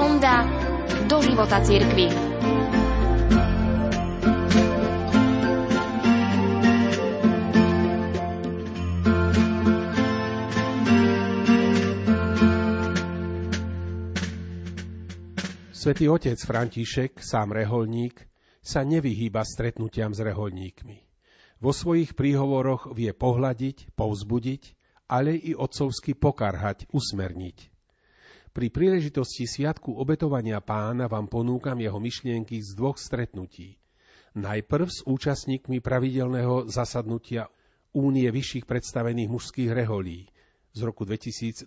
Sonda do života cirkvi. Svetý otec František, sám reholník, sa nevyhýba stretnutiam s reholníkmi. Vo svojich príhovoroch vie pohľadiť, povzbudiť, ale i otcovsky pokarhať, usmerniť. Pri príležitosti Sviatku obetovania pána vám ponúkam jeho myšlienky z dvoch stretnutí. Najprv s účastníkmi pravidelného zasadnutia Únie vyšších predstavených mužských reholí z roku 2022.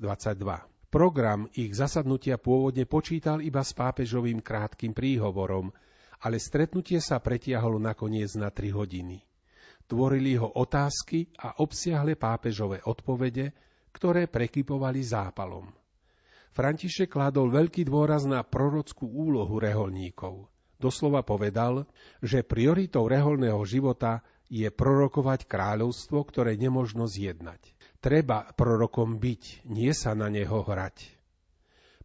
Program ich zasadnutia pôvodne počítal iba s pápežovým krátkým príhovorom, ale stretnutie sa pretiahlo nakoniec na 3 hodiny. Tvorili ho otázky a obsiahle pápežové odpovede, ktoré prekypovali zápalom. František kládol veľký dôraz na prorockú úlohu reholníkov. Doslova povedal, že prioritou reholného života je prorokovať kráľovstvo, ktoré nemožno zjednať. Treba prorokom byť, nie sa na neho hrať.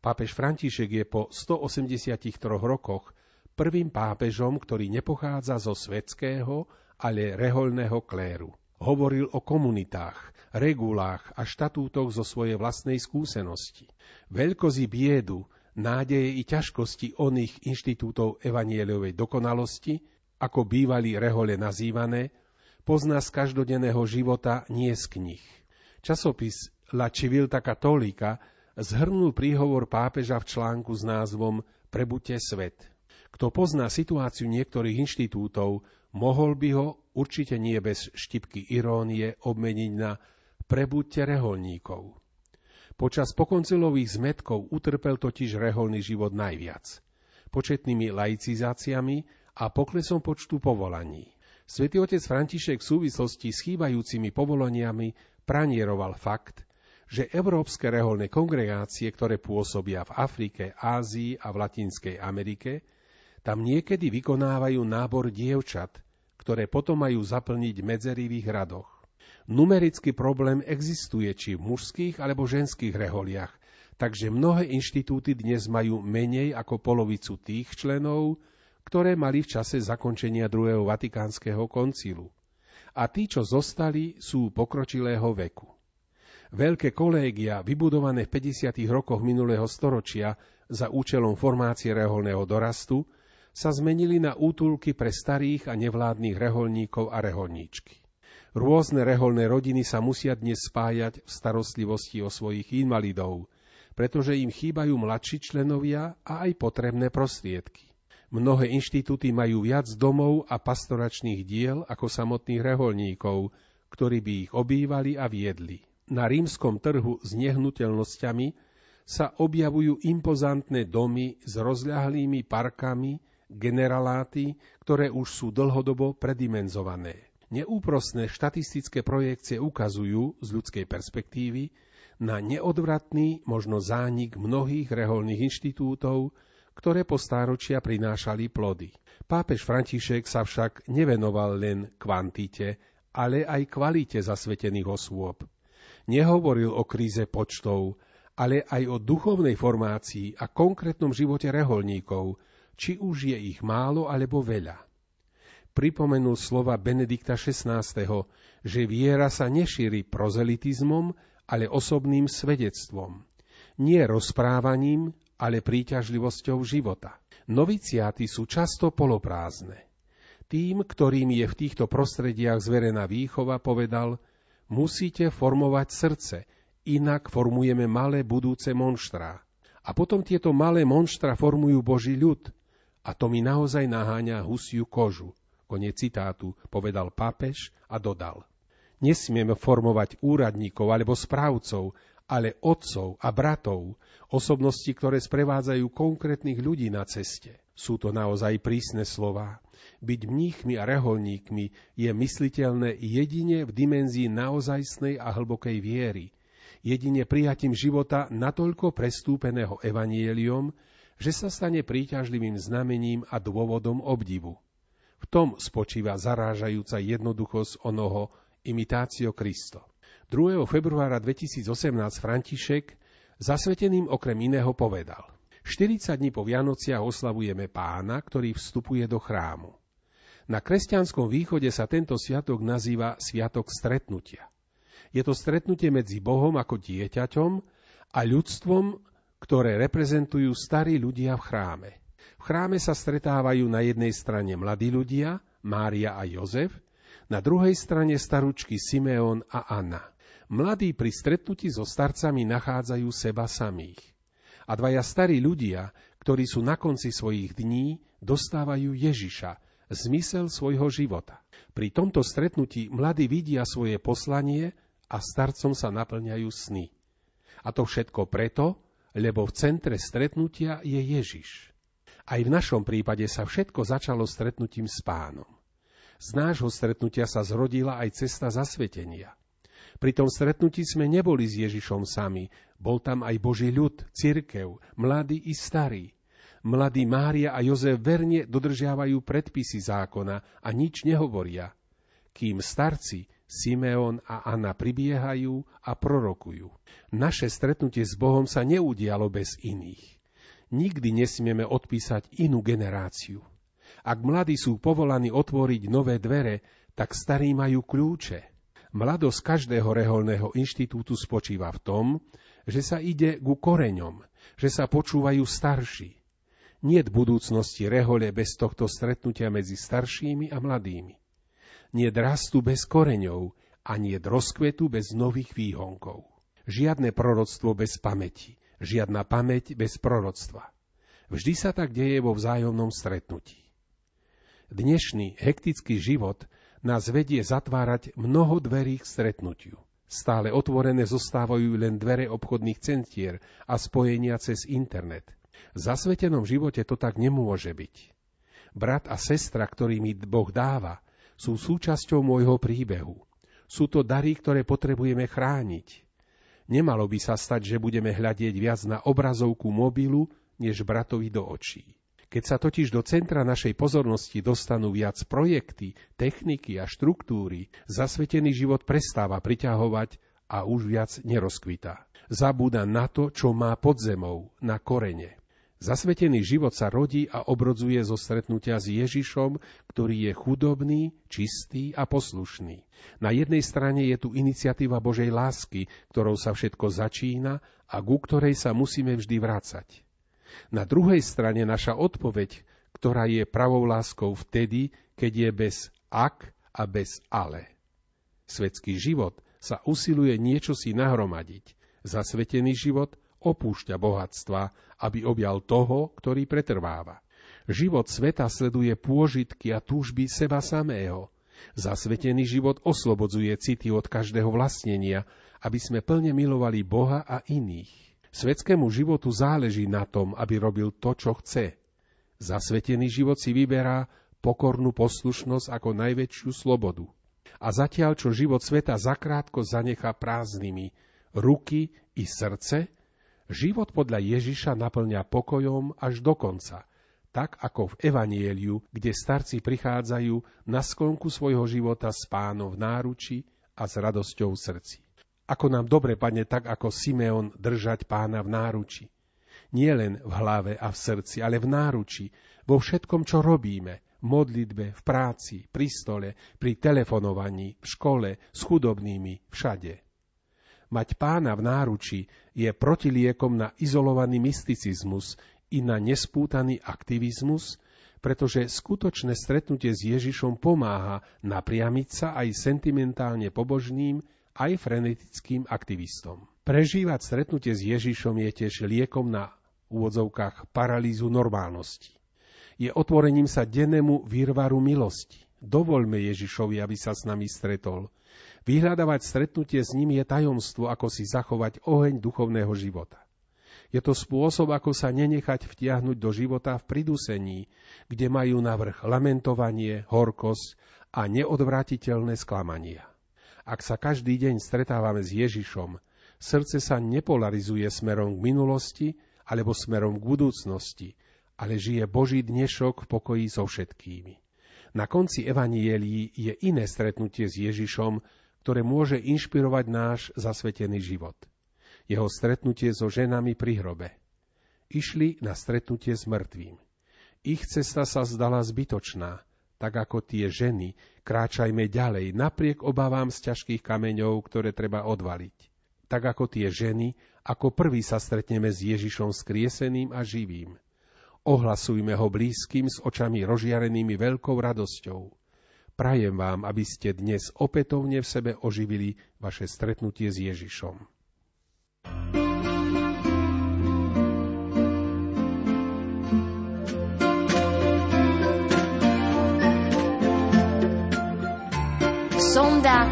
Pápež František je po 183 rokoch prvým pápežom, ktorý nepochádza zo svetského, ale reholného kléru. Hovoril o komunitách, regulách a štatútoch zo svojej vlastnej skúsenosti. Veľkozi biedu, nádeje i ťažkosti oných inštitútov evanieliovej dokonalosti, ako bývali rehole nazývané, pozná z každodenného života, nie z knih. Časopis La Civilta Cattolica zhrnul príhovor pápeža v článku s názvom Prebuďte svet. Kto pozná situáciu niektorých inštitútov, mohol by ho, určite nie bez štipky irónie, obmeniť na Prebuďte reholníkov. Počas pokoncilových zmetkov utrpel totiž reholný život najviac. Početnými laicizáciami a poklesom počtu povolaní. Svetý otec František v súvislosti s chýbajúcimi povolaniami pranieroval fakt, že európske reholné kongregácie, ktoré pôsobia v Afrike, Ázii a v Latinskej Amerike, tam niekedy vykonávajú nábor dievčat, ktoré potom majú zaplniť medzery v ich radoch. Numerický problém existuje či v mužských alebo ženských reholiach, takže mnohé inštitúty dnes majú menej ako polovicu tých členov, ktoré mali v čase zakončenia druhého vatikánskeho koncilu a tí, čo zostali, sú pokročilého veku. Veľké kolégia, vybudované v 50. rokoch minulého storočia za účelom formácie reholného dorastu, sa zmenili na útulky pre starých a nevládnych reholníkov a reholníčky. Rôzne reholné rodiny sa musia dnes spájať v starostlivosti o svojich invalidov, pretože im chýbajú mladší členovia a aj potrebné prostriedky. Mnohé inštitúty majú viac domov a pastoračných diel ako samotných reholníkov, ktorí by ich obývali a viedli. Na rímskom trhu s nehnuteľnosťami sa objavujú impozantné domy s rozľahlými parkami, generaláty, ktoré už sú dlhodobo predimenzované. Neúprostné štatistické projekcie ukazujú z ľudskej perspektívy na neodvratný, možno zánik mnohých reholných inštitútov, ktoré po stáročia prinášali plody. Pápež František sa však nevenoval len kvantite, ale aj kvalite zasvetených osôb. Nehovoril o kríze počtov, ale aj o duchovnej formácii a konkrétnom živote reholníkov, či už je ich málo alebo veľa. Pripomenul slova Benedikta XVI., že viera sa nešíri prozelitizmom, ale osobným svedectvom. Nie rozprávaním, ale príťažlivosťou života. Noviciáty sú často poloprázdne. Tým, ktorým je v týchto prostrediach zverená výchova, povedal, musíte formovať srdce, inak formujeme malé budúce monštrá. A potom tieto malé monštra formujú Boží ľud. A to mi naozaj naháňa husiu kožu. Konec citátu, povedal pápež a dodal. Nesmieme formovať úradníkov alebo správcov, ale otcov a bratov, osobnosti, ktoré sprevádzajú konkrétnych ľudí na ceste. Sú to naozaj prísne slova. Byť mníchmi a reholníkmi je mysliteľné jedine v dimenzii naozajstnej a hlbokej viery, jedine prijatím života natoľko prestúpeného evanieliom, že sa stane príťažlivým znamením a dôvodom obdivu. V tom spočíva zarážajúca jednoduchosť onoho imitácio Kristo. 2. februára 2018 František zasveteným okrem iného povedal 40 dní po Vianociach oslavujeme pána, ktorý vstupuje do chrámu. Na kresťanskom východe sa tento sviatok nazýva Sviatok stretnutia. Je to stretnutie medzi Bohom ako dieťaťom a ľudstvom, ktoré reprezentujú starí ľudia v chráme. V chráme sa stretávajú na jednej strane mladí ľudia, Mária a Jozef, na druhej strane staručky Simeón a Anna. Mladí pri stretnutí so starcami nachádzajú seba samých a dvaja starí ľudia, ktorí sú na konci svojich dní, dostávajú Ježiša, zmysel svojho života. Pri tomto stretnutí mladí vidia svoje poslanie a starcom sa naplňajú sny. A to všetko preto, lebo v centre stretnutia je Ježiš. Aj v našom prípade sa všetko začalo stretnutím s pánom. Z nášho stretnutia sa zrodila aj cesta zasvetenia. Pri tom stretnutí sme neboli s Ježišom sami, bol tam aj Boží ľud, cirkev, mladí i starí. Mladí Mária a Jozef verne dodržiavajú predpisy zákona a nič nehovoria, kým starci Simeon a Anna pribiehajú a prorokujú. Naše stretnutie s Bohom sa neudialo bez iných. Nikdy nesmieme odpísať inú generáciu. Ak mladí sú povolaní otvoriť nové dvere, tak starí majú kľúče. Mladosť každého reholného inštitútu spočíva v tom, že sa ide ku koreňom, že sa počúvajú starší. Nie v budúcnosti rehole bez tohto stretnutia medzi staršími a mladými. Nie rastu bez koreňov a nie rozkvetu bez nových výhonkov. Žiadne proroctvo bez pamäti, žiadna pamäť bez proroctva. Vždy sa tak deje vo vzájomnom stretnutí. Dnešný hektický život nás vedie zatvárať mnoho dverí k stretnutiu. Stále otvorené zostávajú len dvere obchodných centier a spojenia cez internet. V zasvetenom živote to tak nemôže byť. Brat a sestra, ktorý mi Boh dáva, sú súčasťou môjho príbehu. Sú to dary, ktoré potrebujeme chrániť. Nemalo by sa stať, že budeme hľadieť viac na obrazovku mobilu, než bratovi do očí. Keď sa totiž do centra našej pozornosti dostanú viac projekty, techniky a štruktúry, zasvetený život prestáva priťahovať a už viac nerozkvitá. Zabúda na to, čo má pod zemou, na korene. Zasvetený život sa rodí a obrodzuje zo stretnutia s Ježišom, ktorý je chudobný, čistý a poslušný. Na jednej strane je tu iniciatíva Božej lásky, ktorou sa všetko začína a ku ktorej sa musíme vždy vrácať. Na druhej strane naša odpoveď, ktorá je pravou láskou vtedy, keď je bez ak a bez ale. Svetský život sa usiluje niečo si nahromadiť. Zasvetený život opúšťa bohatstva, aby objal toho, ktorý pretrváva. Život sveta sleduje pôžitky a túžby seba samého. Zasvetený život oslobodzuje city od každého vlastnenia, aby sme plne milovali Boha a iných. Svetskému životu záleží na tom, aby robil to, čo chce. Zasvetený život si vyberá pokornú poslušnosť ako najväčšiu slobodu. A zatiaľ, čo život sveta zakrátko zanechá prázdnymi ruky i srdce, život podľa Ježiša naplňa pokojom až do konca, tak ako v Evanieliu, kde starci prichádzajú na sklonku svojho života s pánom v náruči a s radosťou v srdci. Ako nám dobre padne tak, ako Simeon držať pána v náruči. Nie len v hlave a v srdci, ale v náruči, vo všetkom, čo robíme, v modlitbe, v práci, pri stole, pri telefonovaní, v škole, s chudobnými, všade. Mať pána v náruči je protiliekom na izolovaný mysticizmus i na nespútaný aktivizmus, pretože skutočné stretnutie s Ježišom pomáha napriamiť sa aj sentimentálne pobožným aj frenetickým aktivistom. Prežívať stretnutie s Ježišom je tiež liekom na úvodzovkách paralýzu normálnosti. Je otvorením sa dennému výrvaru milosti. Dovoľme Ježišovi, aby sa s nami stretol. Vyhľadávať stretnutie s ním je tajomstvo, ako si zachovať oheň duchovného života. Je to spôsob, ako sa nenechať vtiahnuť do života v pridusení, kde majú navrh lamentovanie, horkosť a neodvratiteľné sklamania. Ak sa každý deň stretávame s Ježišom, srdce sa nepolarizuje smerom k minulosti alebo smerom k budúcnosti, ale žije Boží dnešok v pokoji so všetkými. Na konci Evanielii je iné stretnutie s Ježišom, ktoré môže inšpirovať náš zasvetený život. Jeho stretnutie so ženami pri hrobe. Išli na stretnutie s mŕtvým. Ich cesta sa zdala zbytočná, tak ako tie ženy, kráčajme ďalej, napriek obavám z ťažkých kameňov, ktoré treba odvaliť. Tak ako tie ženy, ako prvý sa stretneme s Ježišom skrieseným a živým. Ohlasujme ho blízkym s očami rozžiarenými veľkou radosťou. Prajem vám, aby ste dnes opätovne v sebe oživili vaše stretnutie s Ježišom. Sonda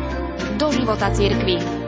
do života cirkvi.